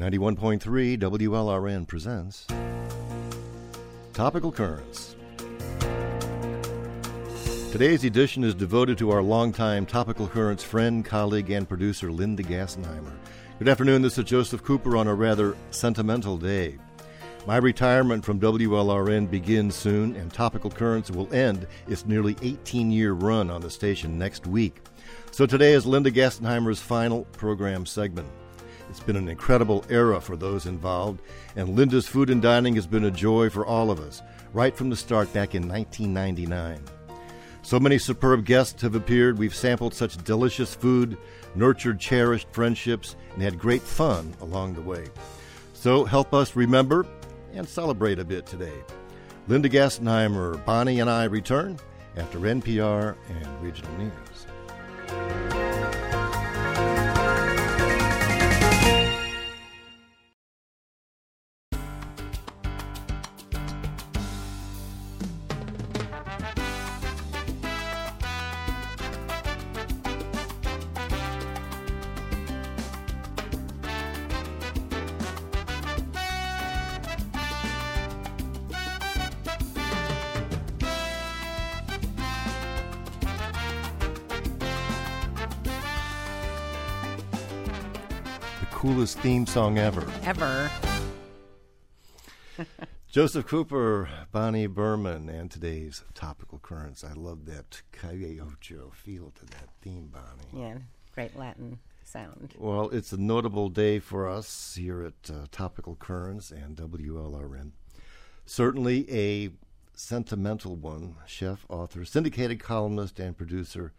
91.3 WLRN presents Topical Currents. Today's edition is devoted to our longtime Topical Currents friend, colleague, and producer, Linda Gassenheimer. Good afternoon. This is Joseph Cooper on a rather sentimental day. My retirement from WLRN begins soon, and Topical Currents will end its nearly 18 year run on the station next week. So today is Linda Gassenheimer's final program segment. It's been an incredible era for those involved, and Linda's Food and Dining has been a joy for all of us, right from the start back in 1999. So many superb guests have appeared. We've sampled such delicious food, nurtured cherished friendships, and had great fun along the way. So help us remember and celebrate a bit today. Linda Gassenheimer, Bonnie, and I return after NPR and regional news. Song ever. Ever. Joseph Cooper, Bonnie Berman, and today's topical currents. I love that Calle Ocho feel to that theme, Bonnie. Yeah, great Latin sound. Well, it's a notable day for us here at uh, Topical Currents and WLRN. Certainly a sentimental one. Chef, author, syndicated columnist, and producer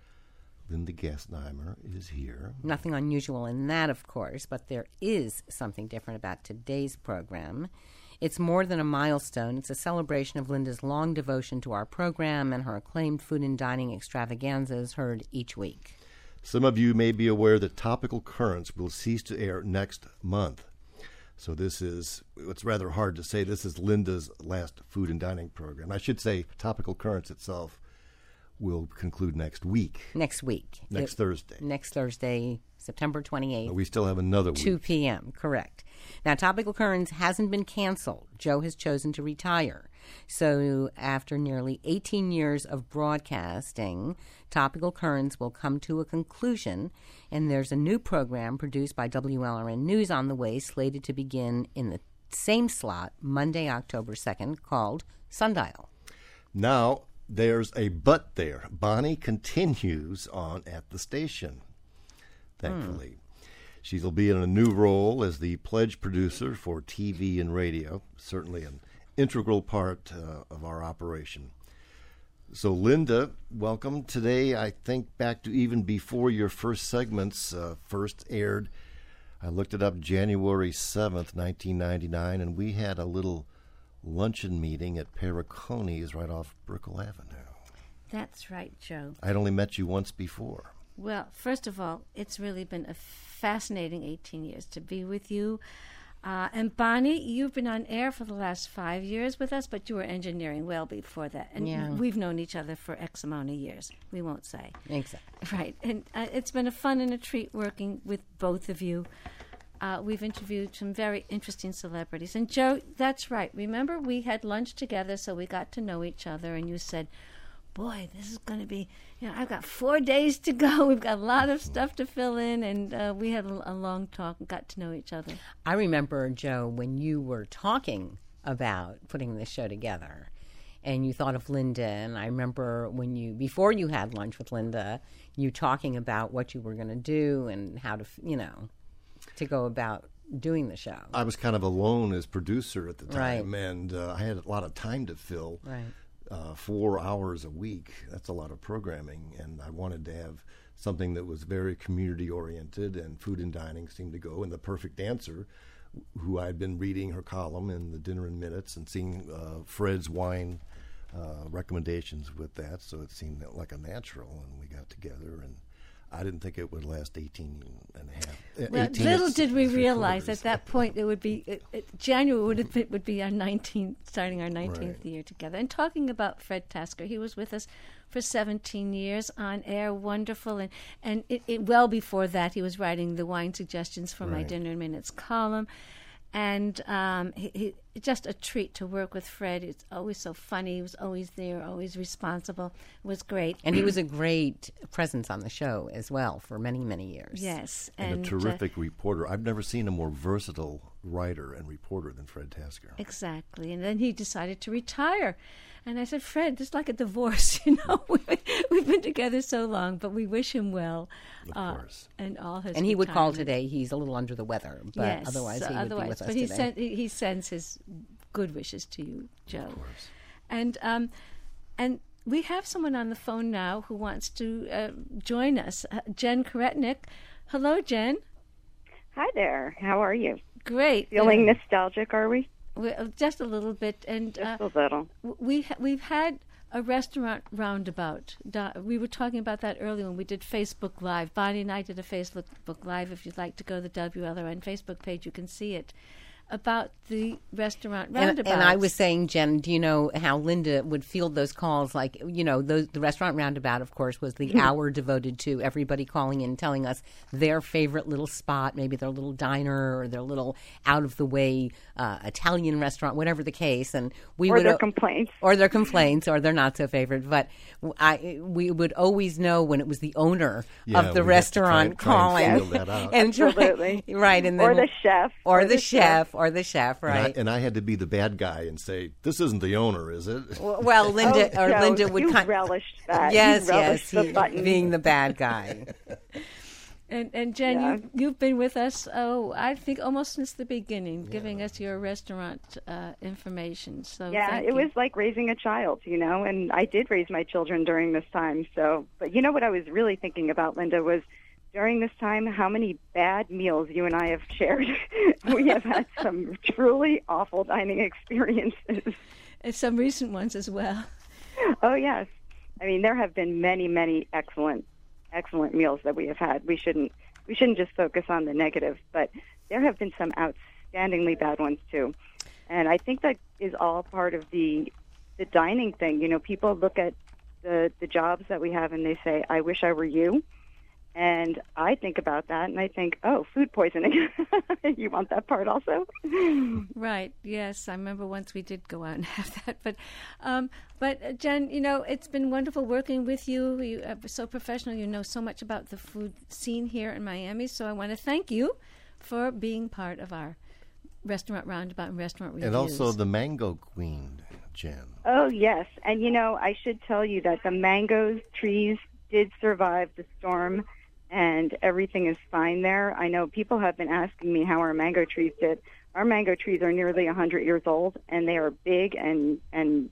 Linda Gassenheimer is here. Nothing unusual in that, of course, but there is something different about today's program. It's more than a milestone. It's a celebration of Linda's long devotion to our program and her acclaimed food and dining extravaganzas heard each week. Some of you may be aware that Topical Currents will cease to air next month. So this is it's rather hard to say this is Linda's last food and dining program. I should say Topical Currents itself will conclude next week, Next week. next It- Thursday. Next Thursday, September 28th. But we still have another week. 2 p.m., correct. Now, Topical Currents hasn't been canceled. Joe has chosen to retire. So, after nearly 18 years of broadcasting, Topical Currents will come to a conclusion, and there's a new program produced by WLRN News on the way, slated to begin in the same slot Monday, October 2nd, called Sundial. Now there's a but there. Bonnie continues on at the station. Thankfully. She'll be in a new role as the pledge producer for TV and radio, certainly an integral part uh, of our operation. So, Linda, welcome. Today, I think back to even before your first segments uh, first aired. I looked it up January 7th, 1999, and we had a little luncheon meeting at Perricone's right off Brickell Avenue. That's right, Joe. I'd only met you once before. Well, first of all, it's really been a fascinating 18 years to be with you. Uh, and Bonnie, you've been on air for the last five years with us, but you were engineering well before that. And Yeah. we've known each other for X amount of years. We won't say. Exactly. Right. And uh, it's been a fun and a treat working with both of you. Uh, we've interviewed some very interesting celebrities. And Joe, that's right. Remember, we had lunch together, so we got to know each other. And you said, Boy, this is going to be, you know, I've got four days to go. We've got a lot of stuff to fill in. And uh, we had a, a long talk got to know each other. I remember, Joe, when you were talking about putting this show together and you thought of Linda. And I remember when you, before you had lunch with Linda, you talking about what you were going to do and how to, you know, to go about doing the show. I was kind of alone as producer at the time, Right. and uh, I had a lot of time to fill. Right. Uh, four hours a week. That's a lot of programming, and I wanted to have something that was very community oriented, and food and dining seemed to go. And the perfect answer, who I'd been reading her column in the Dinner in Minutes and seeing uh, Fred's wine uh, recommendations with that, so it seemed like a natural. And we got together, and I didn't think it would last 18 and a half. Well, 18 little did we realize quarters. at that point it would be it, it, January would have been, would be our 19th, starting our 19th Right. year together. And talking about Fred Tasker, he was with us for 17 years on air, wonderful, and and it, it, well before that he was writing the wine suggestions for my dinner minutes column. And um, he, he, just a treat to work with Fred. It's always so funny. He was always there, always responsible. It was great. And he was a great presence on the show as well for many, many years. yes, and, a uh, terrific reporter. I've never seen a more versatile writer and reporter than Fred Tasker. Exactly. And then he decided to retire. And I said, Fred, it's like a divorce, you know. We've been together so long, but we wish him well. Of course. And all his And he would call today. He's a little under the weather, but yes, otherwise so he would otherwise, be with us but he today. sent he, he sends his good wishes to you, Joe. Of course. And um, and we have someone on the phone now who wants to uh, join us, uh, Jen Karetnik. Hello, Jen. Hi there. How are you? Great. Feeling nostalgic, are we? We uh, just a little bit, and uh, a little. We we've had a restaurant roundabout. We were talking about that earlier when we did Facebook Live. Bonnie and I did a Facebook Live. If you'd like to go to the WLRN Facebook page, you can see it about the restaurant roundabout. and I was saying, Jen, do you know how Linda would field those calls? Like, you know, those, the restaurant roundabout, of course, was the hour devoted to everybody calling in, telling us their favorite little spot, maybe their little diner or their little out of the way uh, Italian restaurant, whatever the case. And we Or would their o- complaints. or their complaints, or their not so favorite. But I, we would always know when it was the owner Yeah, of the we'd have to try restaurant try and calling, feel that out. and try- Absolutely. right, and then Or the chef. or, the, chef, or the chef, And I, right? and I had to be the bad guy and say, "This isn't the owner, is it?" well, Linda oh, or Joe, Linda would you kind relished that. yes, you yes, the he- being the bad guy. And, and Jen, Yeah. you, you've been with us, oh, I think almost since the beginning, giving us your restaurant uh, information. So yeah, thank it you. was like raising a child, you know, and I did raise my children during this time. So, but you know what I was really thinking about, Linda, was during this time how many bad meals you and I have shared. we have had some truly awful dining experiences. And some recent ones as well. Oh yes, I mean there have been many, many excellent, excellent meals that we have had. We shouldn't we shouldn't just focus on the negative, but there have been some outstandingly bad ones too. And I think that is all part of the the dining thing. You know, people look at the the jobs that we have and they say, "I wish I were you." And I think about that and I think, "Oh, food poisoning." you want that part also? Right. Yes, I remember once we did go out and have that. But, um, but uh, Jen, you know, it's been wonderful working with you. You are so professional. You know so much about the food scene here in Miami. So I want to thank you for being part of our restaurant roundabout and restaurant reviews. and also the Mango Queen, Jen. Oh, yes. And you know, I should tell you that the mangoes trees did survive the storm and everything is fine there. I know people have been asking me how our mango trees did. Our mango trees are nearly 100 years old and they are big and and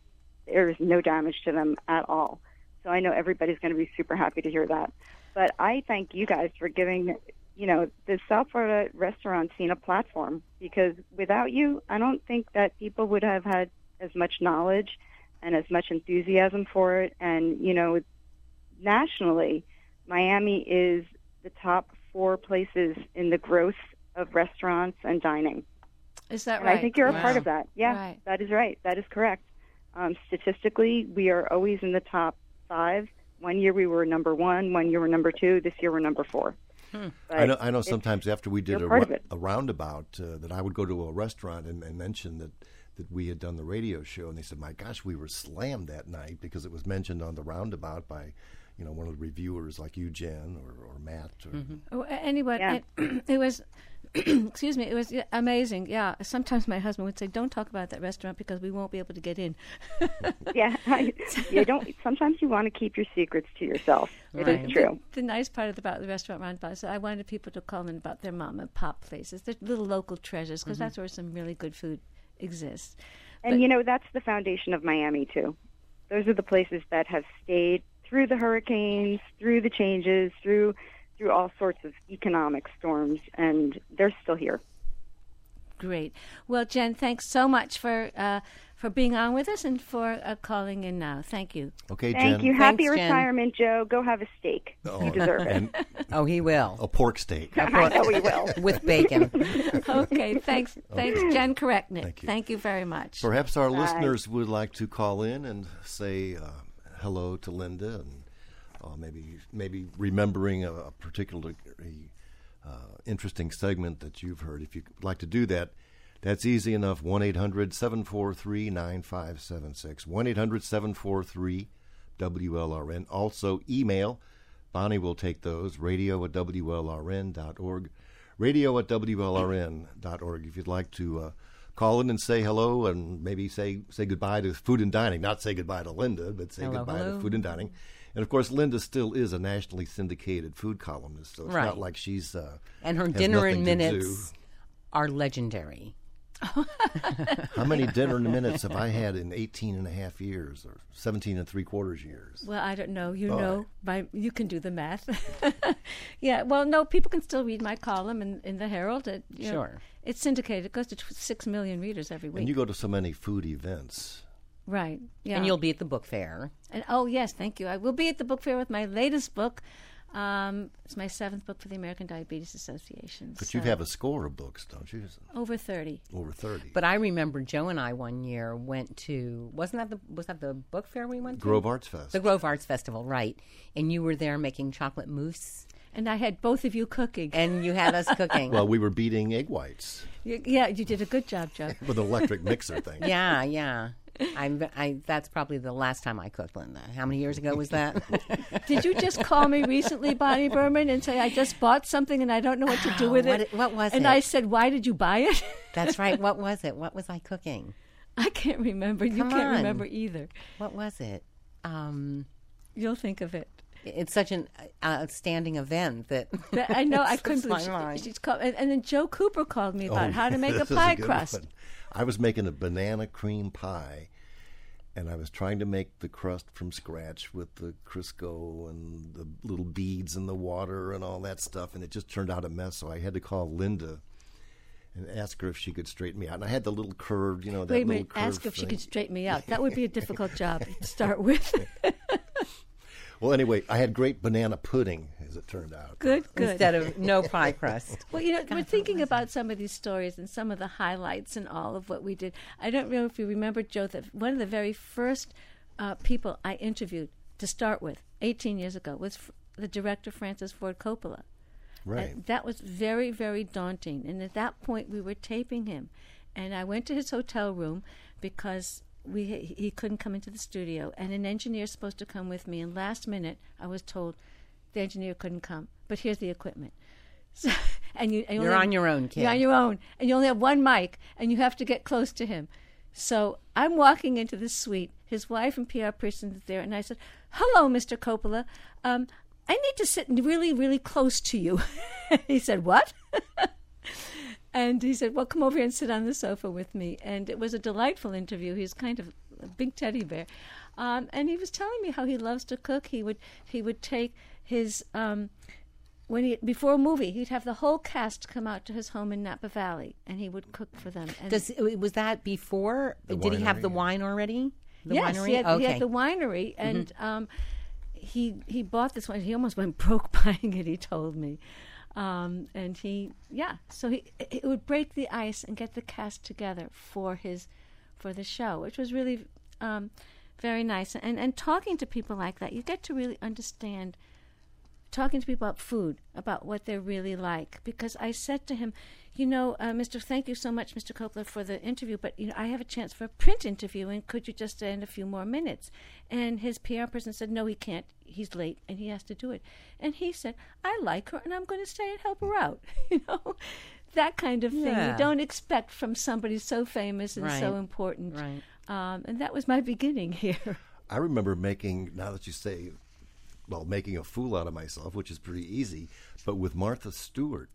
there's no damage to them at all. So I know everybody's going to be super happy to hear that. But I thank you guys for giving, you know, the South Florida restaurant scene a platform because without you, I don't think that people would have had as much knowledge and as much enthusiasm for it. And, you know, nationally, Miami is the top four places in the growth of restaurants and dining. is that And right? I think you're a Wow. part of that. Yeah, Right. that is right. That is correct. Um, statistically, we are always in the top five. One year we were number one. One year we're number two. This year we're number four. But I know. I know. Sometimes after we did a, part ru- of it. a roundabout, uh, that I would go to a restaurant and, and mention that that we had done the radio show, and they said, "My gosh, we were slammed that night because it was mentioned on the roundabout by." You know, one of the reviewers like you, Jen, or, or Matt. Or, mm-hmm. Oh, a- anyway, Yeah. it, it was. excuse me. It was amazing. Yeah. Sometimes my husband would say, "Don't talk about that restaurant because we won't be able to get in." yeah, I, you don't. Sometimes you want to keep your secrets to yourself. It is Right. true. The nice part about the restaurant roundabout is that I wanted people to call in about their mom and pop places, their little local treasures, because mm-hmm. that's where some really good food exists. And But- you know, that's the foundation of Miami too. Those are the places that have stayed through the hurricanes, through the changes, through through all sorts of economic storms, and they're still here. Great. Well, Jen, thanks so much for uh, for being on with us and for uh, calling in now. Thank you. Okay, Jen. Thank you. Happy Thanks, Jen. retirement, Joe. Go have a steak. You deserve it. Oh, he will. a pork steak. I know we will. With bacon. Okay, thanks, thanks, Jen Karetnik. Thank you. Thank you very much. Perhaps our listeners would like to call in and say uh, hello to Linda, and uh, maybe maybe remembering a, a particularly uh, interesting segment that you've heard. If you'd like to do that, that's easy enough. 1 800 743 9576. 1 800 743 WLRN. Also email. Bonnie will take those. Radio at WLRN.org. Radio at WLRN.org. If you'd like to uh, call in and say hello and maybe say say goodbye to food and dining. Not say goodbye to Linda, but say Hello, goodbye hello. to food and dining. And of course, Linda still is a nationally syndicated food columnist, so it's Right. not like she's. Uh, And her dinner nothing in minutes are legendary. How many dinner and minutes have I had in 18 and a half years or 17 and three quarters years? Well, I don't know. You Oh. know, by you can do the math. yeah. Well, no, people can still read my column in, in the Herald. It, you know, Sure. It's syndicated. It goes to tw- six million readers every week. And you go to so many food events. right. Yeah. And you'll be at the book fair. And oh yes, thank you. I will be at the book fair with my latest book. Um, it's my seventh book for the American Diabetes Association. But so you have a score of books, don't you? over thirty. Over 30. But I remember Joe and I one year went to wasn't that the was that the book fair we went to? Grove Arts Fest. The Grove Arts Festival, right? And you were there making chocolate mousse, And I had both of you cooking. and you had us cooking. well, we were beating egg whites Y- yeah, you did a good job, Joe. with an electric mixer thing. yeah, yeah. I'm, I that's probably the last time I cooked, Linda. How many years ago was that? Did you just call me recently, Bonnie Berman, and say I just bought something and I don't know what to do with What it? it- what was and it? I said, "Why did you buy it?" that's right. What was it? What was I cooking? I can't remember. You can't on. remember either. What was it? Um, You'll think of it. It's such an outstanding event that That- I know. I couldn't my believe mind. she, she's called. And, and then Joe Cooper called me about Oh, how to make a pie good crust. one. I was making a banana cream pie, and I was trying to make the crust from scratch with the Crisco and the little beads and the water and all that stuff, and it just turned out a mess. So I had to call Linda and ask her if she could straighten me out. And I had the little curved, you know, that Wait a little minute. Ask curved if she could straighten me out. That would be a difficult job to start with. Well, anyway, I had great banana pudding, as it turned out. good, good. instead of no pie crust. Well, you know, we're thinking about some of these stories and some of the highlights and all of what we did. I don't know if you remember, Joe, that one of the very first uh, people I interviewed to start with 18 years ago was f- the director Francis Ford Coppola. Right. And that was very, very daunting. And at that point, we were taping him. And I went to his hotel room because we he couldn't come into the studio. And an engineer is supposed to come with me. And last minute, I was told the engineer couldn't come. But here's the equipment. So, and you, and you You're only on your own, kid. You're on your own. And you only have one mic. And you have to get close to him. So I'm walking into the suite. His wife and PR person is there. And I said, Hello, Mr. Coppola. Um, I need to sit really, really close to you. he said, What? and he said, Well, come over here and sit on the sofa with me. And it was a delightful interview. He's kind of a big teddy bear. Um, and he was telling me how he loves to cook. He would he would take his um, when he before a movie, he'd have the whole cast come out to his home in Napa Valley, and he would cook for them. And Does was that before? Did he have the wine already? The yes, winery. he had, okay. he had the winery, and um, he he bought this one. He almost went broke buying it. He told me, um, and he yeah. So he it would break the ice and get the cast together for his for the show, which was really um, very nice. And and talking to people like that, you get to really understand talking to people about food, about what they're really like. Because I said to him, you know, uh, Mr. Thank you so much, Mr. Coppola, for the interview, but you know, I have a chance for a print interview, and could you just stand a few more minutes? And his PR person said, no, he can't. He's late, and he has to do it. And he said, I like her, and I'm going to stay and help her out. you know, that kind of thing Yeah. you don't expect from somebody so famous and so important. Right. Um, and that was my beginning here. I remember making, now that you say, well, making a fool out of myself, which is pretty easy, but with Martha Stewart,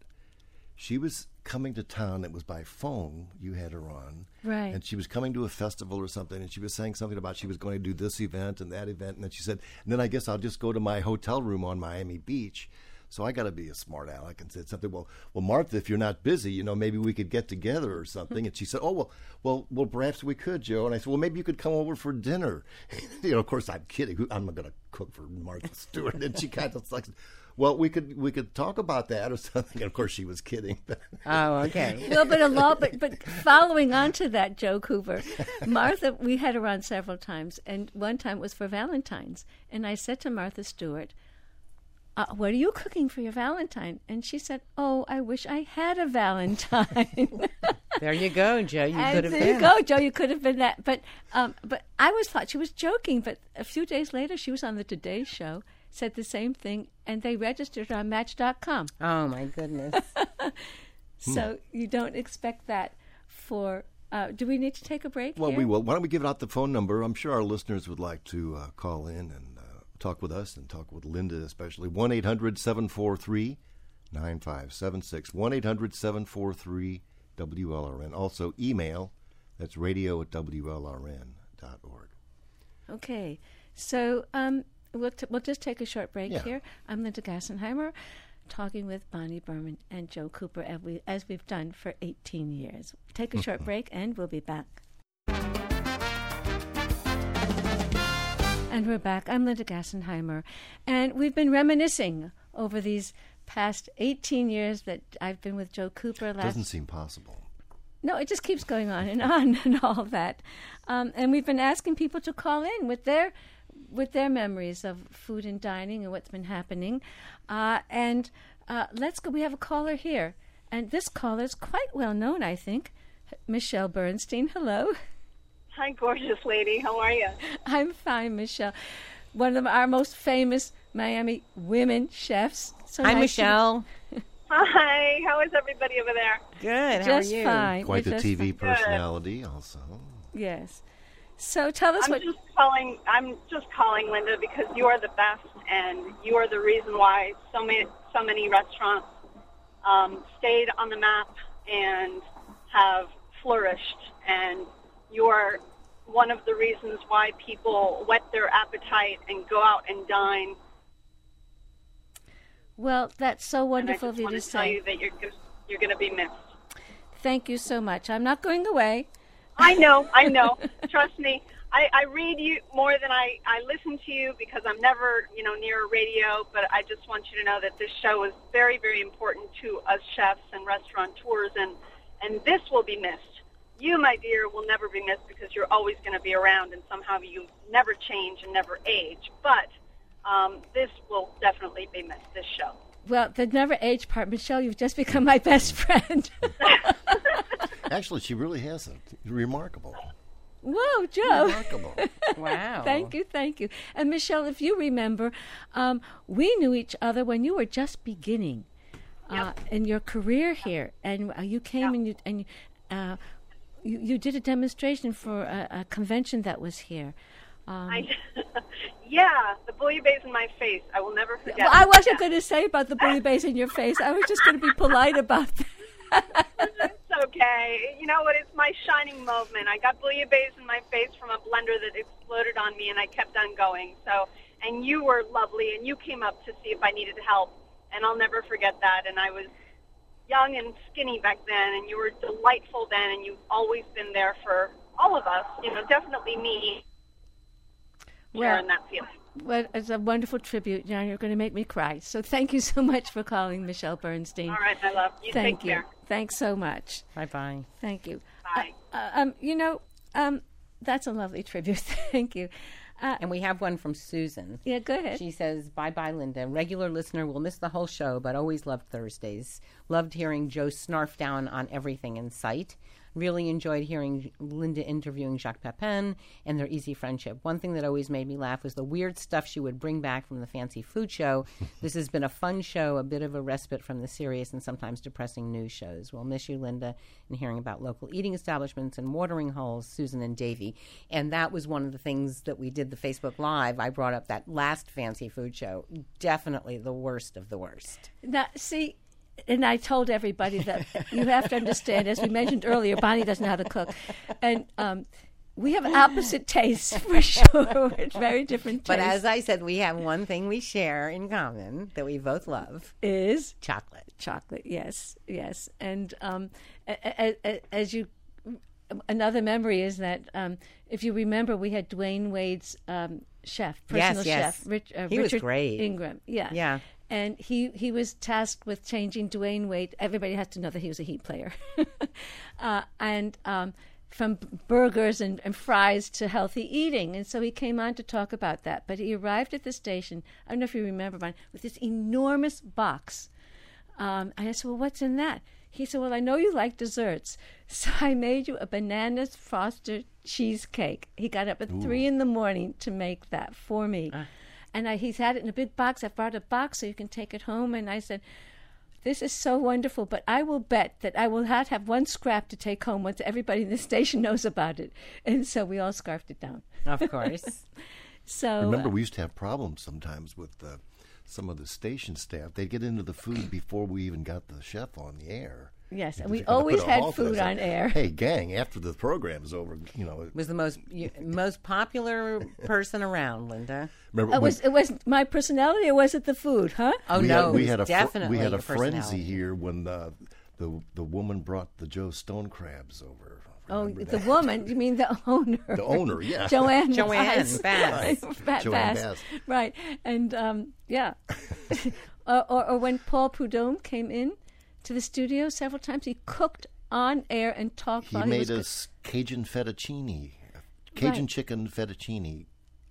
she was coming to town. It was by phone. You had her on. Right. And she was coming to a festival or something, and she was saying something about she was going to do this event and that event. And then she said, and then I guess I'll just go to my hotel room on Miami Beach. So I got to be a smart aleck and said something. Well, well, Martha, if you're not busy, you know, maybe we could get together or something. And she said, Oh, well, well, well, perhaps we could, Joe. And I said, Well, maybe you could come over for dinner. you know, of course, I'm kidding. I'm not going to cook for Martha Stewart. And she kind of like, well, we could we could talk about that or something. And of course, she was kidding. oh, okay. well, but a lot, but but following on to that, Joe Cooper, Martha, we had her on several times, and one time it was for Valentine's, and I said to Martha Stewart. Uh, what are you cooking for your Valentine? And she said, "Oh, I wish I had a Valentine." there you go, Joe. You could have there been. you go, Joe. You could have been that. But um, but I was thought she was joking. But a few days later, she was on the Today Show, said the same thing, and they registered on Match.com. Oh my goodness! so you don't expect that for. Uh, do we need to take a break? Well, here? we will. Why don't we give out the phone number? I'm sure our listeners would like to uh, call in and uh, talk with us and talk with Linda, especially. 1 800 743 9576. 1 800 743 WLRN. Also, email that's radio at WLRN.org. Okay. So um, we'll, t- we'll just take a short break Yeah. here. I'm Linda Gassenheimer, talking with Bonnie Berman and Joe Cooper, as, we, as we've done for 18 years. Take a short break, and we'll be back. And we're back. I'm Linda Gassenheimer, and we've been reminiscing over these past 18 years that I've been with Joe Cooper. Last Doesn't seem possible. no, it just keeps going on and on and all that. Um, and we've been asking people to call in with their with their memories of food and dining and what's been happening. Uh, and uh, let's go. We have a caller here, and this caller is quite well known, I think. Michelle Bernstein. Hello. Hi, gorgeous lady. How are you? I'm fine, Michelle. One of our most famous Miami women chefs. So Hi, nice to- Michelle. Hi. How is everybody over there? Good. How Just are you? fine. Quite We're the just TV fine. personality, also. Yes. So tell us I'm what. just calling. I'm just calling Linda because you are the best, and you are the reason why so many so many restaurants um, stayed on the map and have flourished. And you are one of the reasons why people whet their appetite and go out and dine. Well, that's so wonderful of you want to to tell you that you're you're going to be missed. Thank you so much. I'm not going away. I know, I know. Trust me. I, I read you more than I, I listen to you because I'm never, you know, near a radio, but I just want you to know that this show is very, very important to us chefs and restaurateurs and and this will be missed. You, my dear, will never be missed because you're always going to be around and somehow you never change and never age. But um, this will definitely be missed, this show. Well, the never age part, Michelle, you've just become my best friend. Actually, she really has it. Remarkable. Whoa, Joe. Remarkable. Wow. Thank you, thank you. And Michelle, if you remember, um, we knew each other when you were just beginning uh, in your career here, and uh, you came and you and uh, you you did a demonstration for a, a convention that was here. Um, I, yeah, the bouillabaisse in my face. I will never forget. well, I wasn't going to say about the bouillabaisse in your face. I was just going to be polite about that. It's okay. You know what? It's my shining moment. I got bouillabaisse in my face from a blender that exploded on me, and I kept on going. So, and you were lovely, and you came up to see if I needed help, and I'll never forget that. And I was young and skinny back then, and you were delightful then, and you've always been there for all of us. You know, definitely me. Sharing that feeling. Well, it's a wonderful tribute. Now you're going to make me cry. So thank you so much for calling, Michelle Bernstein. All right, my love. You Thank take you. care. Thanks so much. Bye bye. Thank you. Bye. Uh, uh, um, you know, um, that's a lovely tribute. Thank you. Uh, And we have one from Susan. yeah, go ahead. She says, Bye bye, Linda. Regular listener will miss the whole show, but always loved Thursdays. Loved hearing Joe snarf down on everything in sight. Really enjoyed hearing Linda interviewing Jacques Pepin and their easy friendship. One thing that always made me laugh was the weird stuff she would bring back from the fancy food show. this has been a fun show, a bit of a respite from the serious and sometimes depressing news shows. We'll miss you, Linda, and hearing about local eating establishments and watering holes, Susan and Davy. And that was one of the things that we did the Facebook Live. I brought up that last fancy food show. Definitely the worst of the worst. Now, see, and I told everybody that you have to understand, as we mentioned earlier, Bonnie doesn't know how to cook, and um, we have opposite tastes for sure. It's very different But as I said, we have one thing we share in common that we both love is chocolate. chocolate. Yes, yes. And um, a- a- a- as you, another memory is that um, if you remember, we had Dwyane Wade's um, chef, personal yes. chef, Rich, uh, He was Richard great. Ingram. Yeah, Yeah. And he he was tasked with changing Dwyane Wade. Everybody has to know that he was a Heat player, uh, and. Um, from burgers and, and fries to healthy eating. And so he came on to talk about that. But he arrived at the station, I don't know if you remember, Brian, with this enormous box um, and I said, Well, what's in that? He said, Well, I know you like desserts. So I made you a bananas frosted cheesecake. He got up at three in the morning to make that for me. And I, he's had it in a big box. I've brought a box so you can take it home. And I said, this is so wonderful, but I will bet that I will not have one scrap to take home once everybody in the station knows about it. And so we all scarfed it down. Of course. So Remember, we used to have problems sometimes with uh, some of the station staff. They'd get into the food before we even got the chef on the air. Yes, and we had to put always had halt to it. food on air. Hey, gang! After the program's over, you know. was the most you, most popular person around, Linda. Remember It was it was my personality, or was it the food? Huh? Oh we no, had, we had a fr- we had a frenzy here when the the the woman brought the Joe Stone crabs over. Oh, Remember the woman? You mean the owner? the owner, yeah. Joanne. Joanne Bass. Bass. Ba- Joanne Bass. Bass. Right, and um, yeah, or, or or when Paul Prudhomme came in to the studio several times, he cooked on air and talked He made he us Cajun fettuccine, Cajun Right. chicken fettuccine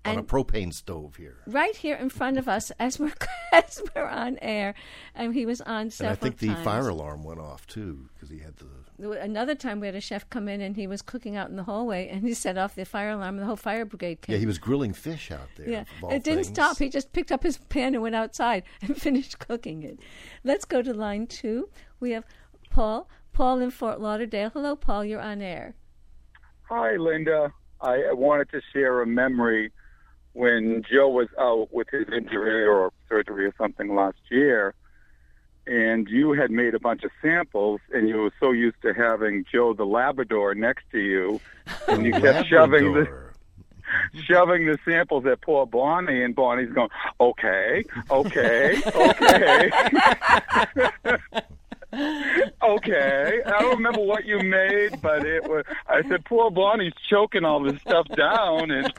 on a propane stove here. right here in front of us as we're as we're on air, and he was on And I think the fire alarm went off too because he had the. Another time we had a chef come in and he was cooking out in the hallway and he set off the fire alarm and the whole fire brigade came. Yeah, he was grilling fish out there. Yeah, it didn't things. stop. He just picked up his pan and went outside and finished cooking it. Let's go to line two. We have Paul. Paul in Fort Lauderdale. Hello, Paul. You're on air. Hi, Linda. I wanted to share a memory when Joe was out with his injury or surgery or something last year, and you had made a bunch of samples, and you were so used to having Joe the Labrador next to you, and you kept shoving the shoving the samples at poor Bonnie, and Bonnie's going, okay, okay, okay. okay, I don't remember what you made, but it was. I said, "Poor Bonnie's choking all this stuff down," and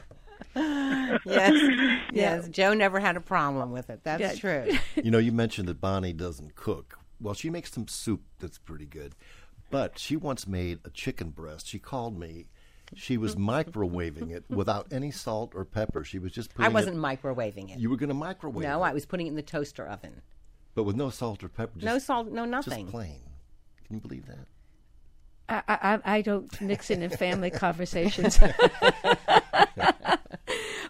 Yes, yes. Joe never had a problem with it. That's Yeah. true. You know, you mentioned that Bonnie doesn't cook. Well, she makes some soup that's pretty good. But she once made a chicken breast. She called me. She was microwaving it without any salt or pepper. She was just putting I wasn't It, microwaving it. you were going to microwave no, it, No, I was putting it in the toaster oven. but with no salt or pepper. Just, no salt, no nothing. Just nothing. plain. Can you believe that? I, I, I don't mix in in family conversations.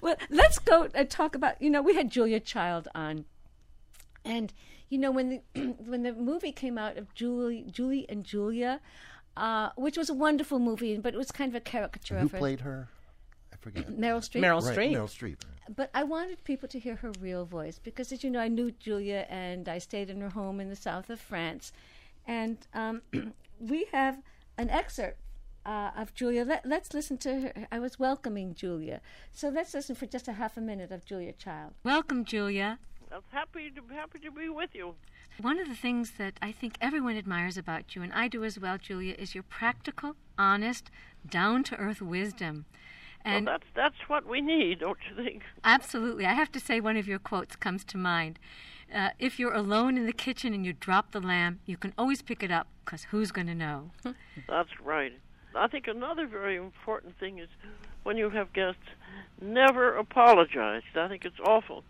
Well, let's go and talk about. You know, we had Julia Child on, and you know when the when the movie came out of Julie Julie and Julia, uh, which was a wonderful movie, but it was kind of a caricature Who of her. played her? I forget. Meryl Streep. Meryl right, Streep. Meryl Streep. But I wanted people to hear her real voice because, as you know, I knew Julia and I stayed in her home in the south of France. And um, we have an excerpt uh, of Julia. Let, let's listen to her. I was welcoming Julia. So let's listen for just a half a minute of Julia Child. Welcome, Julia. I'm happy to happy to be with you. One of the things that I think everyone admires about you, and I do as well, Julia, is your practical, honest, down to earth wisdom. And well, that's that's what we need, don't you think? absolutely, I have to say one of your quotes comes to mind. Uh, if you're alone in the kitchen and you drop the lamb, you can always pick it up because who's going to know? That's right. I think another very important thing is when you have guests, never apologize. I think it's awful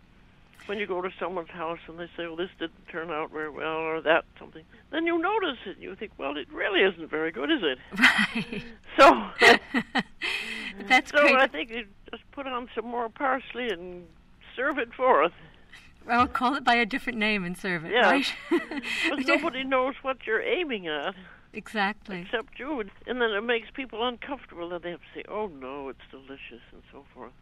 when you go to someone's house and they say, "Well, this didn't turn out very well," or that something. Then you notice it and you think, "Well, it really isn't very good, is it?" right. So, That's so great. I think you just put on some more parsley and serve it forth. Well, call it by a different name and serve it, Yeah. right? Because nobody knows what you're aiming at. Exactly. except you, and- and then it makes people uncomfortable, and they have to say, "Oh no, it's delicious," and so forth.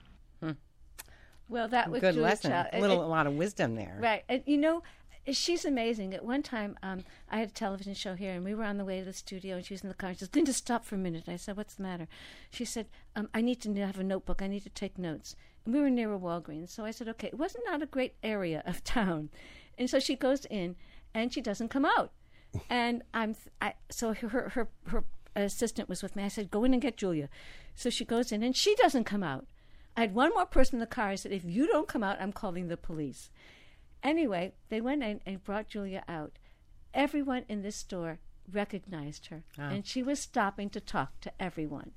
Well, that was Good Julia lesson. Child. A little, it- a lot of wisdom there. Right. And you know, she's amazing. At one time, um, I had a television show here, and we were on the way to the studio, and she was in the car. She says, "Linda, stop for a minute." I said, "What's the matter?" She said, um, "I need to have a notebook. I need to take notes." And we were near a Walgreens, so I said, "Okay." It wasn't not a great area of town, and so she goes in, and she doesn't come out, and I'm I, so her her her assistant was with me. I said, "Go in and get Julia." So she goes in, and she doesn't come out. I had one more person in the car. I said, "If you don't come out, I'm calling the police." Anyway, they went in and brought Julia out. Everyone in this store recognized her, Ah. and she was stopping to talk to everyone.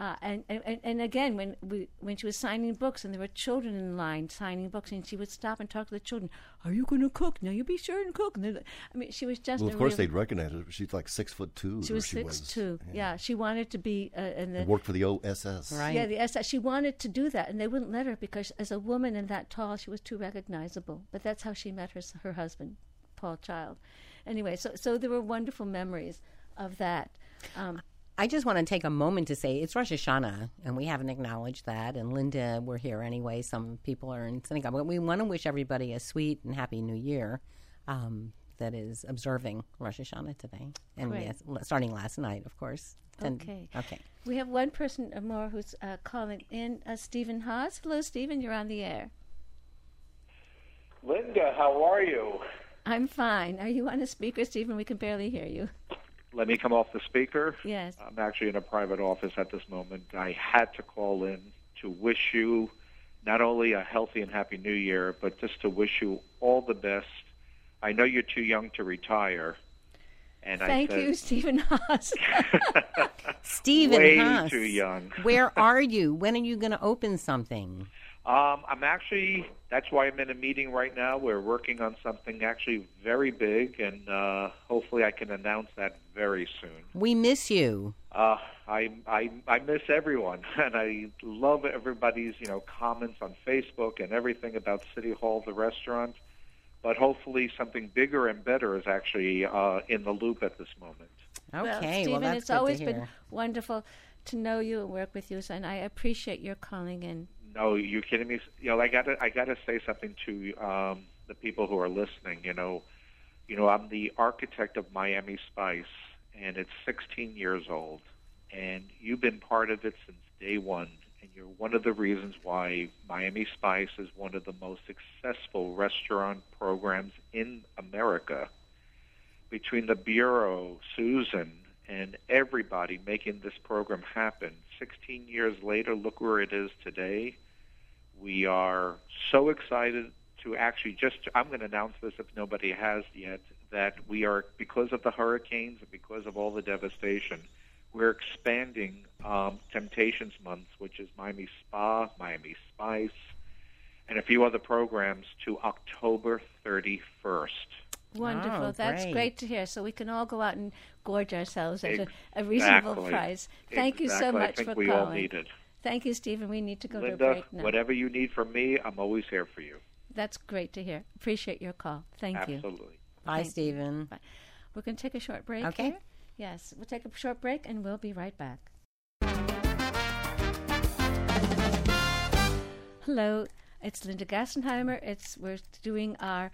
Uh, and, and and again, when we when she was signing books, and there were children in line signing books, and she would stop and talk to the children. Are you going to cook? Now you be sure and cook. And they're- I mean, she was just. Well, a of course real- they'd recognize her. She's like six foot two. She or was six two. was. Yeah. she wanted to be uh, in the And worked for the OSS. Right. yeah, the SS. She wanted to do that, and they wouldn't let her because, as a woman and that tall, she was too recognizable. But that's how she met her her husband, Paul Child. Anyway, so so there were wonderful memories of that. Um, I just want to take a moment to say it's Rosh Hashanah, and we haven't acknowledged that. And Linda, we're here anyway. Some people are in synagogue, but we want to wish everybody a sweet and happy New Year. Um, that is observing Rosh Hashanah today, and Great. yes, starting last night, of course. And- Okay. Okay. we have one person uh, more who's uh, calling in, uh, Stephen Haas. Hello, Stephen. You're on the air. Linda, how are you? I'm fine. Are you on a speaker, Stephen? We can barely hear you. Let me come off the speaker. Yes. I'm actually in a private office at this moment. I had to call in to wish you not only a healthy and happy new year, but just to wish you all the best. I know you're too young to retire. And Thank I said, you, Stephen Haas. Stephen Way Haas, too young. where are you? When are you going to open something? Um, I'm actually, that's why I'm in a meeting right now. We're working on something actually very big, and uh, hopefully I can announce that very soon. We miss you. Uh, I, I I miss everyone, and I love everybody's you know comments on Facebook and everything about City Hall, the restaurant. But hopefully, something bigger and better is actually uh, in the loop at this moment. Okay, well, well, Stephen, that's it's good to always been wonderful to know you and work with you, and I appreciate your calling in. No, you're kidding me? You know, I got to I got to say something to um, the people who are listening. You know, you know, I'm the architect of Miami Spice, and it's 16 years old, and you've been part of it since day one, and you're one of the reasons why Miami Spice is one of the most successful restaurant programs in America. Between the bureau, Susan, and everybody making this program happen. 16 years later, look where it is today. We are so excited to actually just, I'm going to announce this if nobody has yet, that we are, because of the hurricanes and because of all the devastation, we're expanding um, Temptations Month, which is Miami Spa, Miami Spice, and a few other programs to October 31st. Wonderful. Oh, That's great. great to hear. So we can all go out and gorge ourselves at a, a reasonable price. Thank you so much I think for we calling. all need it. Thank you, Stephen. We need to go to a Linda, break now. whatever you need from me, I'm always here for you. That's great to hear. Appreciate your call. Thank you. Absolutely. Bye, Thank. Stephen. Bye. We're going to take a short break Okay. here. Yes, we'll take a short break and we'll be right back. Hello, it's Linda Gassenheimer. It's we're doing our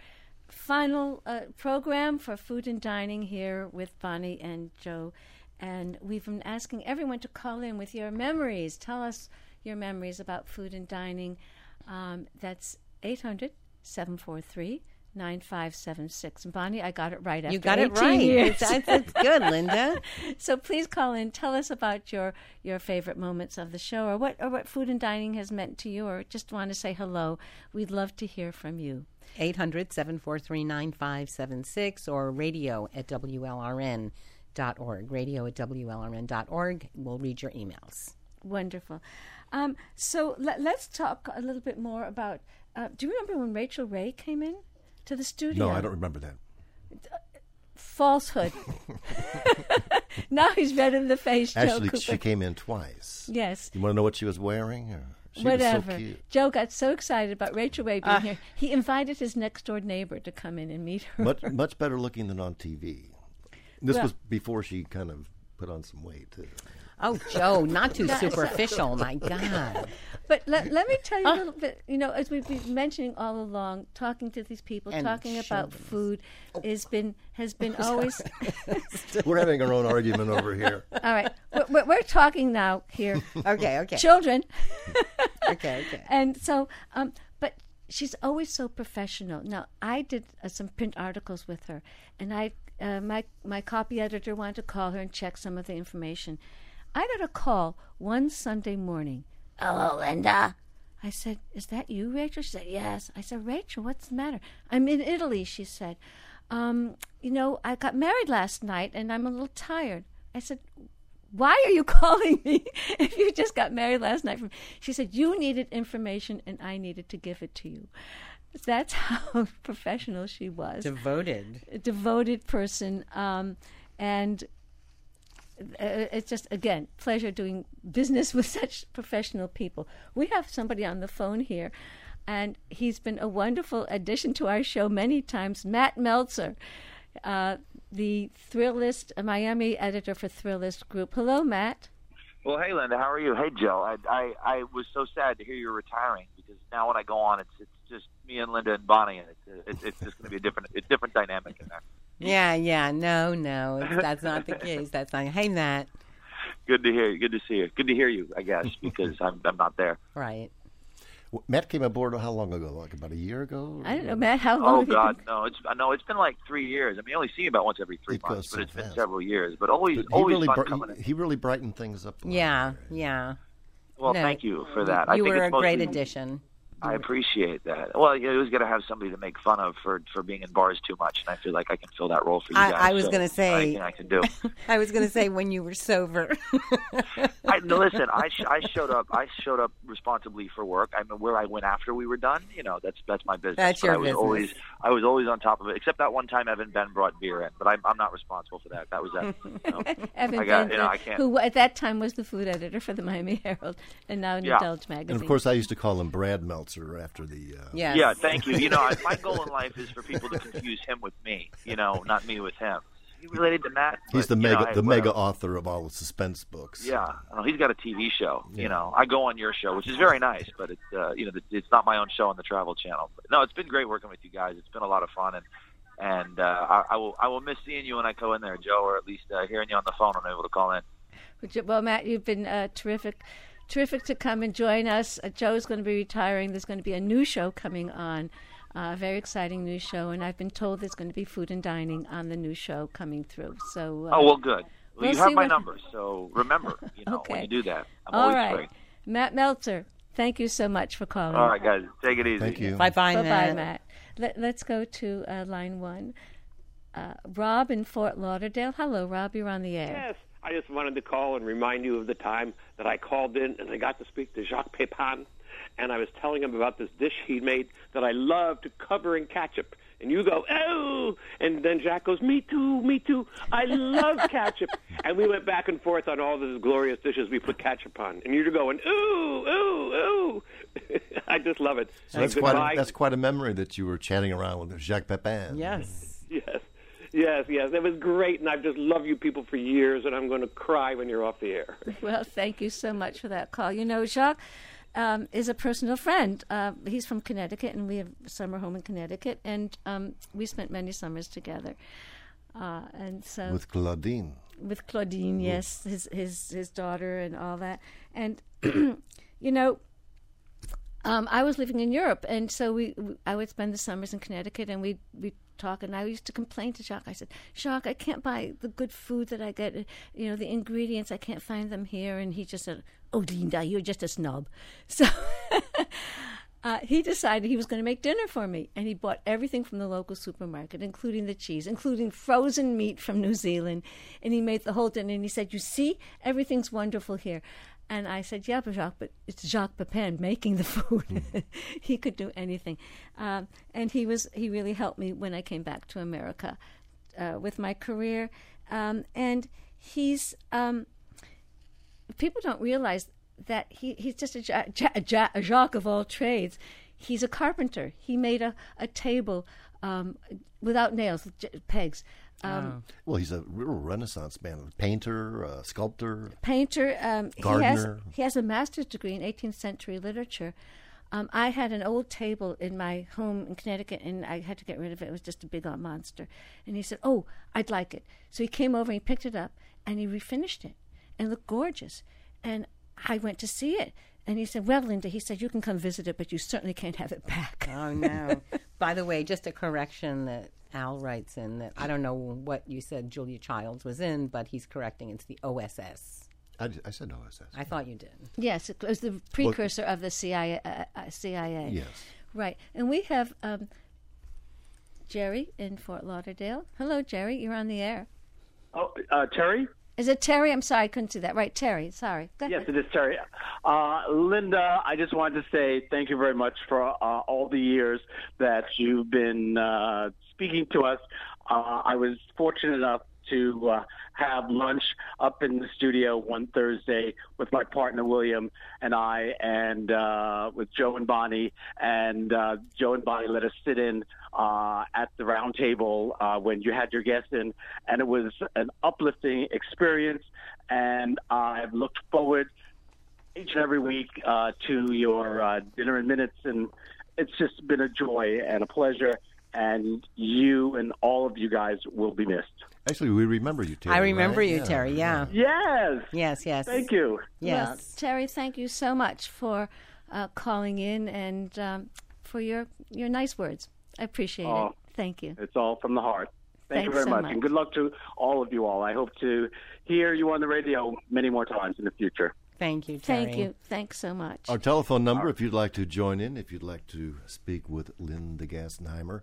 final uh, program for food and dining here with Bonnie and Joe, and we've been asking everyone to call in with your memories. Tell us your memories about food and dining. Um, that's 800 743 9576. And Bonnie, I got it right after You got it right. years. That's, that's good, Linda. so please call in. Tell us about your your favorite moments of the show, or what or what food and dining has meant to you, or just want to say hello. We'd love to hear from you. 800 743 9576 or radio at WLRN.org. Radio at WLRN.org. We'll read your emails. Wonderful. Um, so let, us talk a little bit more about. Uh, do you remember when Rachael Ray came in to the studio? No, I don't remember that. Falsehood. now he's red in the face, Actually, Cooper. she came in twice. Yes. You want to know what she was wearing? Or she Whatever. Was so cute. Joe got so excited about Rachael Ray being ah. here. He invited his next door neighbor to come in and meet her. Much much better looking than on TV. This Well- was before she kind of put on some weight too. Oh, Joe, not too superficial. My God. But let, let me tell you a little bit. You know, as we've been mentioning all along, talking to these people, And talking about children. food, has been has been always. We're having our own argument over here. all right, we're, we're, we're talking now here. Okay, okay. Children. Okay, okay. And so, um, but she's always so professional. Now, I did uh, some print articles with her, and I, uh, my my copy editor wanted to call her and check some of the information. I got a call one Sunday morning. Hello, Linda. I said, "Is that you, Rachel?" She said, "Yes." I said, "Rachel, what's the matter?" I'm in Italy. She said, um, "You know, I got married last night, and I'm a little tired." I said, why are you calling me if you just got married last night from she said you needed information and i needed to give it to you that's how professional she was Devoted. a devoted person um, and it's just again pleasure doing business with such professional people we have somebody on the phone here and he's been a wonderful addition to our show many times matt meltzer uh, the thrillist miami editor for thrillist group hello matt Well, hey, Linda, how are you? Hey, Joe. I, I I was so sad to hear you're retiring because now when I go on, it's it's just me and Linda and Bonnie, and it's it's, it's just going to be a different a different dynamic in there. Yeah, yeah. No, no. That's not the case. That's not. Hey, Matt. Good to hear you. Good to see you. Good to hear you. I guess because I'm I'm not there. Right. W- Matt came aboard how long ago? Like about a year ago? i don't know matt how long Oh God, been- no! It's I know it's been like three years. I mean, I only see you about once every three It goes months, but so it's been several years. But always But he always really fun bri- coming he, he really brightened things up. a lot. Yeah, yeah. Well, No, thank you for that. I You think were it's a great addition. I appreciate that. Well, you always got to have somebody to make fun of for for being in bars too much, and I feel like I can fill that role for you guys. I was so gonna say- I can, I can do. I was going to say when you were sober. I, no, listen, I sh- I showed up. I showed up responsibly for work. I mean, where I went after we were done. You know, that's that's my business. That's But your I was business. always I was always on top of it. Except that one time Evan Benn brought beer in, but I'm I'm not responsible for that. That was that. You know, Evan I got Bender, you know I can't. who at that time was the food editor for the Miami Herald and now in Yeah. Indulge magazine. And of course, I used to call him Brad Meltzer after the. Uh, yes. Yeah, thank you. You know, I- my goal in life is for people to confuse him with me. You know, not me with him. He related to Matt. He's but, the you know, mega hey, the mega whatever. author of all the suspense books. Yeah, he's got a TV show. Yeah. You know, I go on your show, which is very nice, but it's uh, you know it's not my own show on the Travel Channel. But no, it's been great working with you guys. It's been a lot of fun, and and uh, I, I will I will miss seeing you when I go in there, Joe, or at least uh, hearing you on the phone when I'm able to call in. Well, Matt, you've been uh, terrific, terrific to come and join us. Uh, Joe's going to be retiring. There's going to be a new show coming on, uh, a very exciting new show, and I've been told there's going to be food and dining on the new show coming through. So, uh, Oh well, good. Well, We'll you have my what- number, so remember, you know, when Okay. you do that, I'm all always right, free. Matt Meltzer, thank you so much for calling. All right, guys, take it easy. Thank you. Bye bye, Bye bye, Matt. Matt. Let, let's go to uh, line one. Uh, Rob in Fort Lauderdale. Hello, Rob. You're on the air. Yes, I just wanted to call and remind you of the time that I called in and I got to speak to Jacques Pepin, and I was telling him about this dish he made that I love to cover in ketchup. And you go, oh, and then Jacques goes, me too, me too. I love ketchup. and we went back and forth on all these glorious dishes we put ketchup on. And you're going, ooh, ooh, ooh. I just love it. So that's quite a, that's quite a memory that you were chatting around with Jacques Pepin. Yes. Yes, yes, yes. It was great, and I've just loved you people for years, and I'm going to cry when you're off the air. Well, thank you so much for that call. You know, Jacques um, is a personal friend. Uh, he's from Connecticut, and we have a summer home in Connecticut, and um, we spent many summers together. Uh, and so With Claudine. with Claudine, yes, his his his daughter and all that. And you know, um, I was living in Europe, and so we, we I would spend the summers in Connecticut, and we we talk. And I used to complain to Jacques. I said, Jacques, I can't buy the good food that I get. You know, the ingredients I can't find them here. And he just said, Oh, Linda, you're just a snob. So. Uh, he decided he was going to make dinner for me, and he bought everything from the local supermarket, including the cheese, including frozen meat from New Zealand. And he made the whole dinner, and he said, "You see, everything's wonderful here." And I said, "Yeah, but Jacques, but it's Jacques Pepin making the food. he could do anything." Um, and he was he really helped me when I came back to America uh, with my career. Um, and he's um, people don't realize that he, he's just a, ja, ja, ja, a Jacques of all trades. He's a carpenter. He made a, a table um, without nails, j- pegs. Um, Well, he's a real Renaissance man, a painter, a sculptor. painter. Um, he has Gardener. he has a master's degree in 18th century literature. Um, I had an old table in my home in Connecticut, and I had to get rid of it. It was just a big old monster. And he said, "Oh, I'd like it." So he came over and he picked it up and he refinished it, and it looked gorgeous. And I went to see it, and he said, "Well, Linda," he said, "you can come visit it, but you certainly can't have it back." Oh no! By the way, just a correction that Al writes in that I don't know what you said Julia Childs was in, but he's correcting it's the OSS. I, I said OSS. I thought you did. Yes, it was the precursor of the CIA. Uh, uh, CIA. Yes. Right, and we have um, Jerry in Fort Lauderdale. Hello, Jerry. You're on the air. Oh, uh, Terry? Is it Terry? I'm sorry, I couldn't see that. Right, Terry. Sorry. Go Yes, ahead. it is Terry. Uh, Linda, I just wanted to say thank you very much for uh, all the years that you've been uh, speaking to us. Uh, I was fortunate enough to uh, have lunch up in the studio one Thursday with my partner William and I, and uh, with Joe and Bonnie. And uh, Joe and Bonnie let us sit in uh, at the round table uh, when you had your guests in, and it was an uplifting experience. And I've looked forward each and every week uh, to your dinner in minutes, and it's just been a joy and a pleasure. And you and all of you guys will be missed. Actually, we remember you, Terry. I remember right? you, Terry. Yeah. Yes. Yes. Yes. Thank you. Yes. Well, Terry, thank you so much for uh, calling in and um, for your your nice words. I appreciate Oh. it. Thank you. It's all from the heart. Thank you very so much. much. and good luck to all of you all. I hope to hear you on the radio many more times in the future. Thank you, Terry. Thank you. Thanks so much. Our telephone number, if you'd like to join in, if you'd like to speak with Linda Gassenheimer,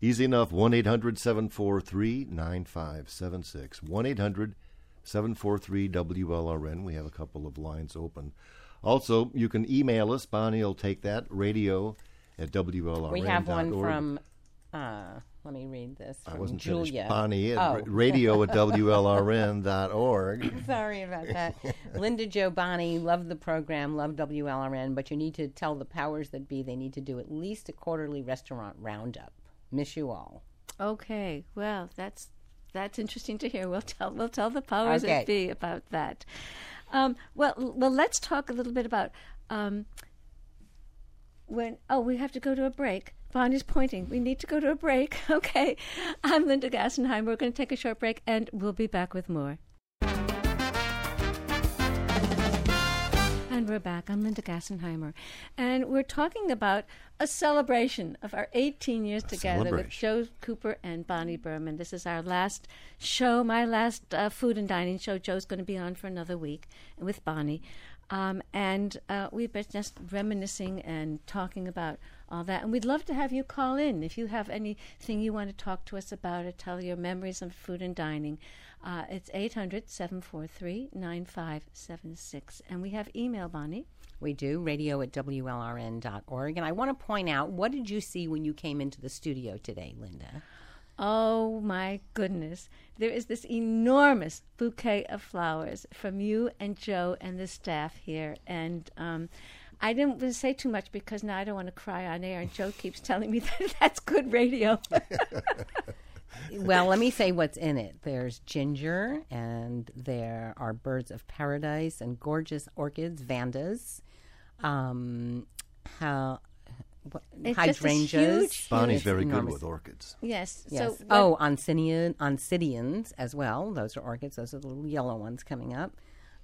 easy enough 1 800 743 9576. 1 800 743 WLRN. We have a couple of lines open. Also, you can email us. Bonnie will take that. Radio at WLRN. We have one from. Uh, let me read this. I wasn't Julia. finished. Bonnie at Oh. radio at WLRN.org. Sorry about that. Linda Joe Bonnie, love the program, love WLRN, but you need to tell the powers that be they need to do at least a quarterly restaurant roundup. Miss you all. Okay. Well, that's that's interesting to hear. We'll tell we'll tell the powers Okay. that be about that. Um, well, well, let's talk a little bit about um, when. Oh, we have to go to a break. Bonnie's pointing. We need to go to a break. Okay. I'm Linda Gassenheim. We're going to take a short break, and we'll be back with more. And we're back. I'm Linda Gassenheimer. And we're talking about a celebration of our 18 years together with. Joe Cooper and Bonnie Berman. This is our last show, my last uh, food and dining show. Joe's going to be on for another week with Bonnie. Um, and uh, we've been just reminiscing and talking about all that. And we'd love to have you call in if you have anything you want to talk to us about or tell your memories of food and dining. Uh, it's 800 743 9576. And we have email, Bonnie. We do, radio at WLRN.org. And I want to point out what did you see when you came into the studio today, Linda? Oh my goodness. There is this enormous bouquet of flowers from you and Joe and the staff here. And um, I didn't want to say too much because now I don't want to cry on air. And Joe keeps telling me that that's good radio. well, let me say what's in it. There's ginger, and there are birds of paradise and gorgeous orchids, vandas, um, how, what, It's hydrangeas. huge, Bonnie's It's very good with orchids. yes. Yes. So oh, oncidium, oncidiums as well. Those are orchids. Those are the little yellow ones coming up.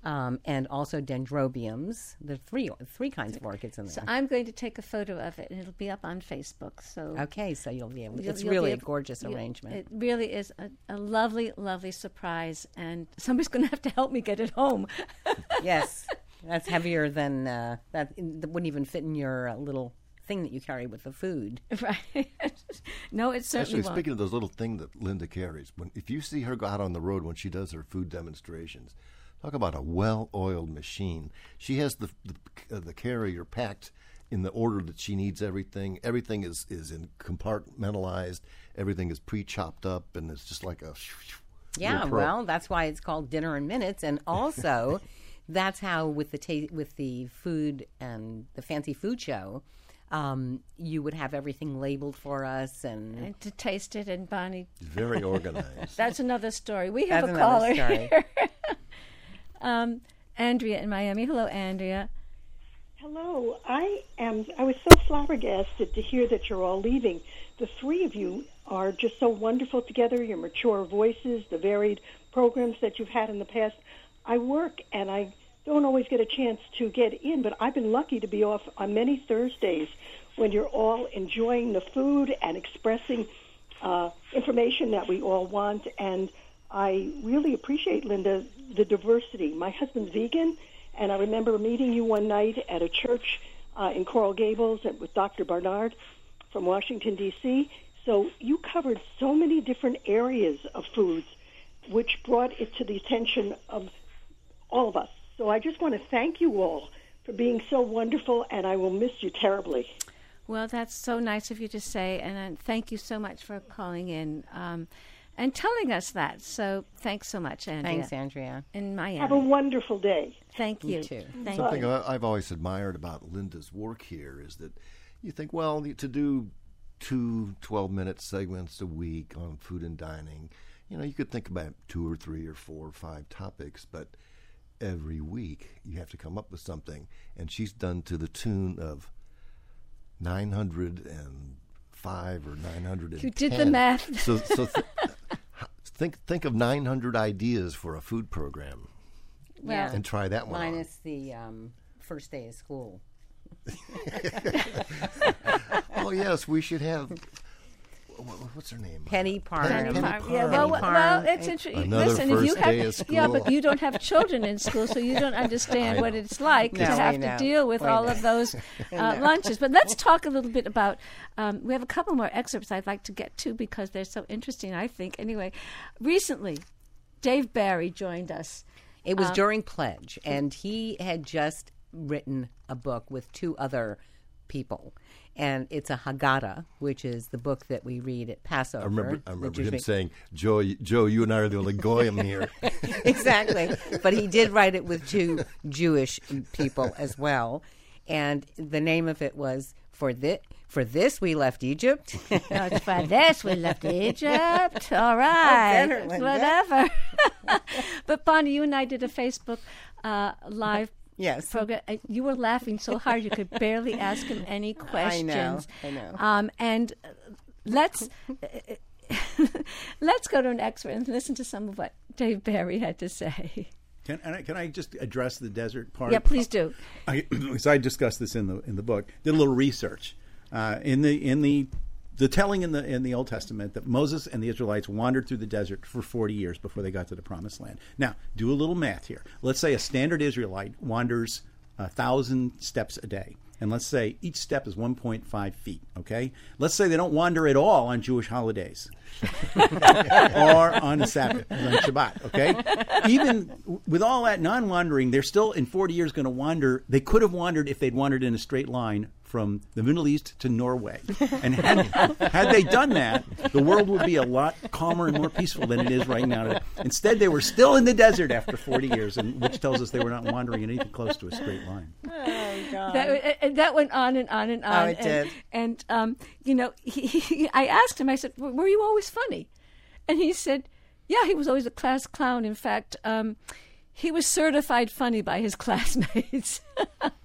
Um, and also dendrobiums. The three, three kinds of orchids in there. So I'm going to take a photo of it, and it'll be up on Facebook. So okay, so you'll be able. You'll- it's you'll really be a gorgeous you- arrangement. It really is a, a lovely, lovely surprise, and somebody's going to have to help me get it home. yes, that's heavier than uh, that. That wouldn't even fit in your uh, little thing that you carry with the food. right? no, it certainly Actually, won't. speaking of those little thing that Linda carries, when if you see her go out on the road when she does her food demonstrations, talk about a well-oiled machine. She has the the, uh, the carrier packed in the order that she needs everything. Everything is is in compartmentalized. Everything is pre-chopped up, and it's just like a Yeah, well, that's why it's called dinner in minutes, and also that's how with the ta- with the food and the fancy food show. um, you would have everything labeled for us and, and to taste it. And Bonnie, Very organized. that's another story. We have That's a another caller story. here. um, Andrea in Miami. Hello, Andrea. Hello. I am. I was so flabbergasted to hear that you're all leaving. The three of you are just so wonderful together. Your mature voices, the varied programs that you've had in the past. I work and I don't always get a chance to get in, but I've been lucky to be off on many Thursdays when you're all enjoying the food and expressing uh, information that we all want. And I really appreciate, Linda, the diversity. My husband's vegan, and I remember meeting you one night at a church uh, in Coral Gables with Dr. Barnard from Washington, D.C. So you covered so many different areas of foods, which brought it to the attention of all of us. So I just want to thank you all for being so wonderful, and I will miss you terribly. Well, that's so nice of you to say, and uh, thank you so much for calling in um, and telling us that. So thanks so much, Andrea. Thanks, Andrea. In Miami. Have a wonderful day. Thank You you. too. Thank Something you. I- I've always admired about Linda's work here is that you think, well, to do two 12 minute segments a week on food and dining, you know, you could think about two or three or four or five topics, but every week you have to come up with something. And she's done to the tune of 905 or 910. You did the math. So, so th- think, think of 900 ideas for a food program Well, and try that one on. minus the um, first day of school. oh yes, we should have. Wha- What's her name? Penny Parham. Penny Penny Parham. Yeah, Parham. well, well, Parham. it's interesting. Another Listen, if you first day have, of yeah, but you don't have children in school, so you don't understand what it's like No, to have to deal with We all know. of those uh, lunches. But let's talk a little bit about. Um, we have a couple more excerpts I'd like to get to because they're so interesting. I think anyway. Recently, Dave Barry joined us. It was Um, during Pledge, and he had just written a book with two other people. And it's a Haggadah, which is the book that we read at Passover. I remember, I remember him week. saying, "Joe, Joe, you and I are the only goyim here." exactly. But he did write it with two Jewish people as well. And the name of it was For This, for this We Left Egypt. No, for this we left Egypt. All right, better, whatever. but Bonnie, you and I did a Facebook uh, live Yes. program. Uh, You were laughing so hard you could barely ask him any questions. I know. I Um, and uh, let's let's go to an expert and listen to some of what Dave Barry had to say. Can, and I, can I just address the desert part? Yeah, please do. I, so I discussed this in the in the book. Did a little research uh, in the in the the telling in the in the Old Testament that Moses and the Israelites wandered through the desert for 40 years before they got to the Promised Land. Now, do a little math here. Let's say a standard Israelite wanders a thousand steps a day. And let's say each step is 1.5 feet, okay? Let's say they don't wander at all on Jewish holidays or on a Sabbath, on Shabbat, okay? Even with all that non wandering, they're still in 40 years going to wander. They could have wandered if they'd wandered in a straight line from the Middle East to Norway. And had, had they done that, the world would be a lot calmer and more peaceful than it is right now. Instead, they were still in the desert after 40 years, and, which tells us they were not wandering in anything close to a straight line. That, and that went on and on and on. it and, did. And um, you know, he, he, I asked him. I said, "Were you always funny?" And he said, "Yeah, he was always a class clown. In fact, um, he was certified funny by his classmates."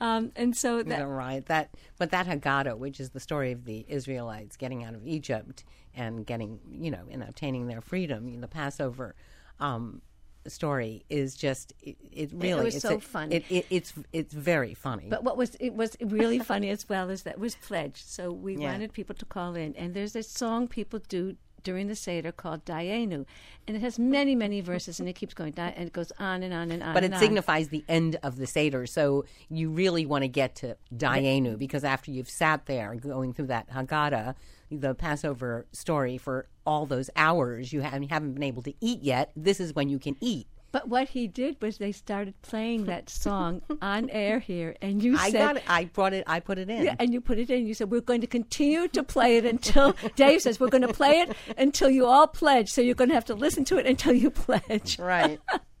um, and so that right. That, but that Haggadah, which is the story of the Israelites getting out of Egypt and getting, you know, and obtaining their freedom, the Passover um, story is just it, it really was it's so a- funny. It, it, it's it's very funny. But what was it was really funny as well is that was pledged. So we Yeah. wanted people to call in, and there's a song people do during the seder called Dayenu, and it has many many verses, and it keeps going, Di- and it goes on and on and on. but it on. signifies the end of the Seder. So you really want to get to Dayenu because after you've sat there going through that Haggadah, the Passover story for all those hours, you haven't, haven't been able to eat yet. This is when you can eat. But what he did was they started playing that song on air here, and you I said, got it. I brought it. I put it in. Yeah, and you put it in. You said we're going to continue to play it until Dave says we're going to play it until you all pledge. So you're going to have to listen to it until you pledge. Right.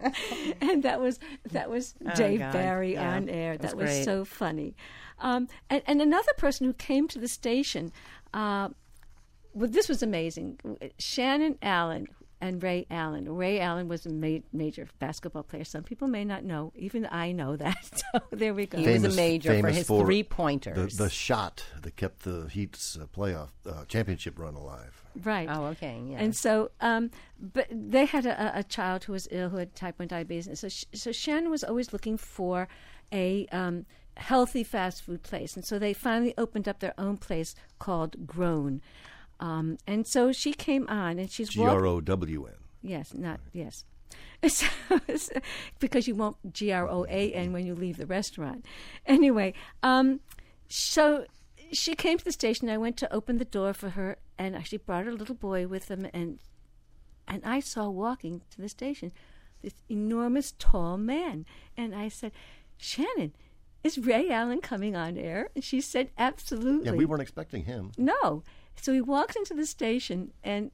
and that was that was Oh, Dave God. Barry Yeah, on air. that's That was great. so funny. Um, and, and another person who came to the station. Uh, well, this was amazing. Shannon Allen and Ray Allen. Ray Allen was a ma- major basketball player. Some people may not know. Even I know that. So there we go. He was a major for his for three-pointers. The, the shot that kept the Heat's uh, playoff uh, championship run alive. Right. Oh, okay. Yeah. And so, um, but they had a, a child who was ill, who had type one diabetes, and so sh- so Shannon was always looking for a um, healthy fast food place, and so they finally opened up their own place called Grown, um, and so she came on, and she's G R O W N. Yes, not yes. So, because you won't G R O A N when you leave the restaurant. Anyway, um, so she came to the station. I went to open the door for her, and she brought her little boy with them, and and I saw walking to the station this enormous tall man, and I said, Shannon. Is Ray Allen coming on air? And she said, absolutely. Yeah, we weren't expecting him. No. So he walks into the station and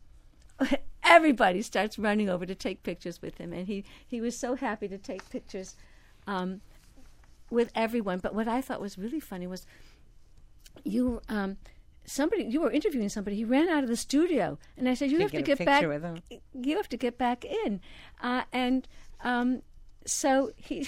everybody starts running over to take pictures with him. And he, he was so happy to take pictures um, with everyone. But what I thought was really funny was you. Um, Somebody, you were interviewing somebody. He ran out of the studio, and I said, "You To have to get a get back. You have to get back in." Uh, and um, so he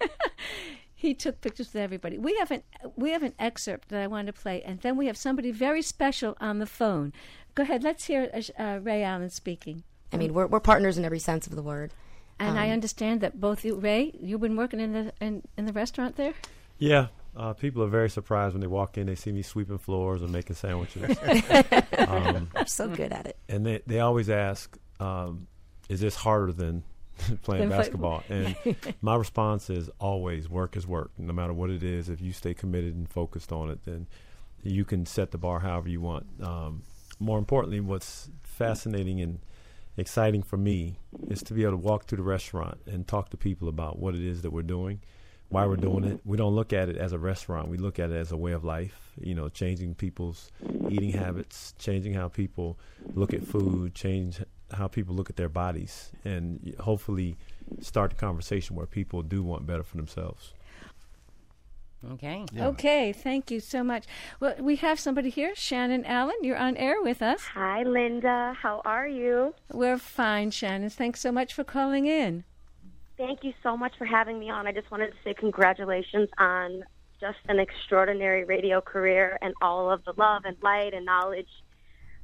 he took pictures with everybody. We have an we have an excerpt that I want to play, and then we have somebody very special on the phone. Go ahead. Let's hear uh, Ray Allen speaking. I mean, we're, we're partners in every sense of the word. And I Um, understand that both you, Ray, you've been working in the in, in the restaurant there. Yeah, uh, people are very surprised when they walk in. They see me sweeping floors and making sandwiches. Um, I'm so good at it. And they they always ask, um, "Is this harder than playing basketball?" And my response is always, "Work is work. No matter what it is, if you stay committed and focused on it, then you can set the bar however you want." Um, more importantly, what's fascinating and exciting for me is to be able to walk through the restaurant and talk to people about what it is that we're doing, why we're doing it. We don't look at it as a restaurant. We look at it as a way of life, you know, changing people's eating habits, changing how people look at food, change how people look at their bodies, and hopefully start the conversation where people do want better for themselves. Okay. Okay, thank you so much. Well, we have somebody here, Shannon Allen. You're on air with us. Hi, Linda. How are you? We're fine, Shannon. Thanks so much for calling in. Thank you so much for having me on. I just wanted to say congratulations on just an extraordinary radio career and all of the love and light and knowledge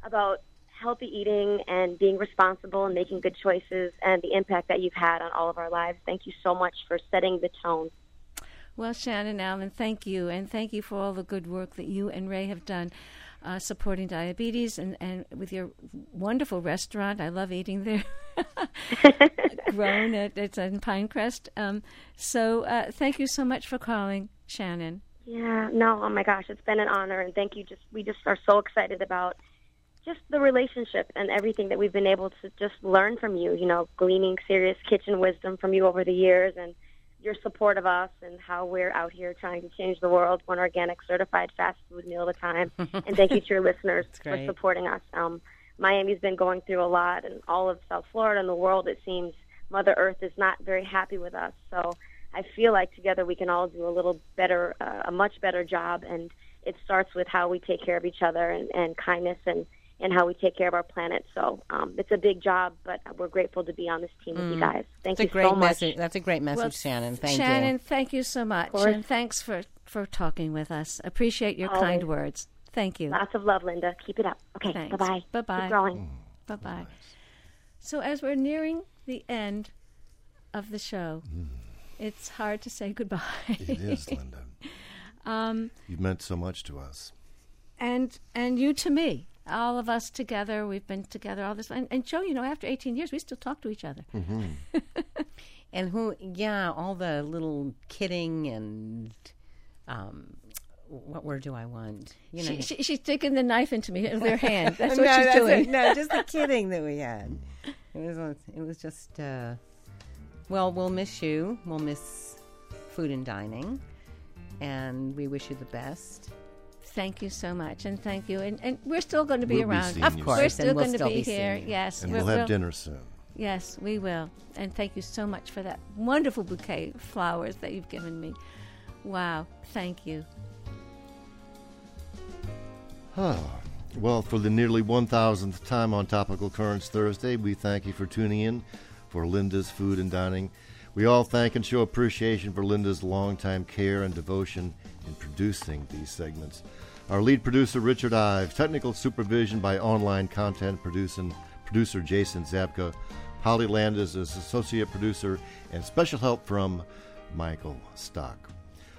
about healthy eating and being responsible and making good choices and the impact that you've had on all of our lives. Thank you so much for setting the tone. Well, Shannon Allen, thank you, and thank you for all the good work that you and Ray have done uh, supporting diabetes and, and with your wonderful restaurant. I love eating there. Grown at it's in Pinecrest. Um, so uh, thank you so much for calling, Shannon. Yeah, no, oh my gosh, it's been an honor and thank you just we just are so excited about just the relationship and everything that we've been able to just learn from you, you know, gleaning serious kitchen wisdom from you over the years and your support of us and how we're out here trying to change the world one organic certified fast food meal at a time. and thank you to your listeners for supporting us. Um, Miami's been going through a lot, and all of South Florida and the world, it seems Mother Earth is not very happy with us. So I feel like together we can all do a little better, uh, a much better job. And it starts with how we take care of each other and, and kindness and, and how we take care of our planet. So um, it's a big job, but we're grateful to be on this team with you Mm. guys. Thank That's you a great so much. That's a great message, Well, Shannon. Thank Shannon, you. thank you so much, and thanks for for talking with us. Appreciate your Always. kind words. Thank you. Lots of love, Linda. Keep it up. Okay, bye-bye. Bye-bye. Keep growing. Bye bye. So, as we're nearing the end of the show, it's hard to say goodbye. It is, Linda. um, You've meant so much to us. and and you to me. All of us together, we've been together all this. And, and Joe, you know, after 18 years, we still talk to each other. Mm-hmm. and who? Yeah, all the little kidding and um, what word do I want? You know, She, she, she's sticking the knife into me with her hand. That's no, what she's that's doing. it. No, just the kidding that we had. It was. It was just. Uh, Well, we'll miss you. We'll miss food and dining. And we wish you the best. Thank you so much, and thank you. And, and we're still going to be We'll around. seeing Of you course, we're still we'll going to be be here. Yes, And we're- we'll have we'll- dinner soon. Yes, we will. And thank you so much for that wonderful bouquet of flowers that you've given me. Wow, thank you. Well, for the nearly 1,000th time on Topical Currents Thursday, we thank you for tuning in for Linda's Food and Dining. We all thank and show appreciation for Linda's longtime care and devotion in producing these segments. Our lead producer, Richard Ives, technical supervision by online content producing producer Jason Zabka, Holly Landis is associate producer, and special help from Michael Stock.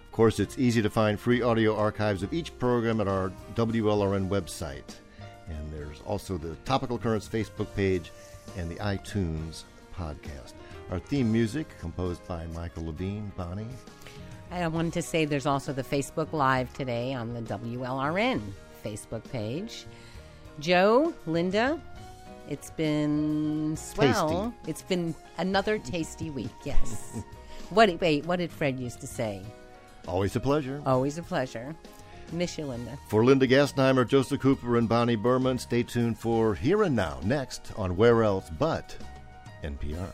Of course, it's easy to find free audio archives of each program at our WLRN website. And there's also the Topical Currents Facebook page and the iTunes podcast. Our theme music, composed by Michael Levine. Bonnie? I wanted to say there's also the Facebook Live today on the WLRN Facebook page. Joe, Linda, it's been swell. It's been another tasty week, yes. what, wait, what did Fred used to say? Always a pleasure. Always a pleasure. Miss you, Linda. For Linda Gassenheimer, Joseph Cooper, and Bonnie Berman, stay tuned for Here and Now next on Where Else But NPR.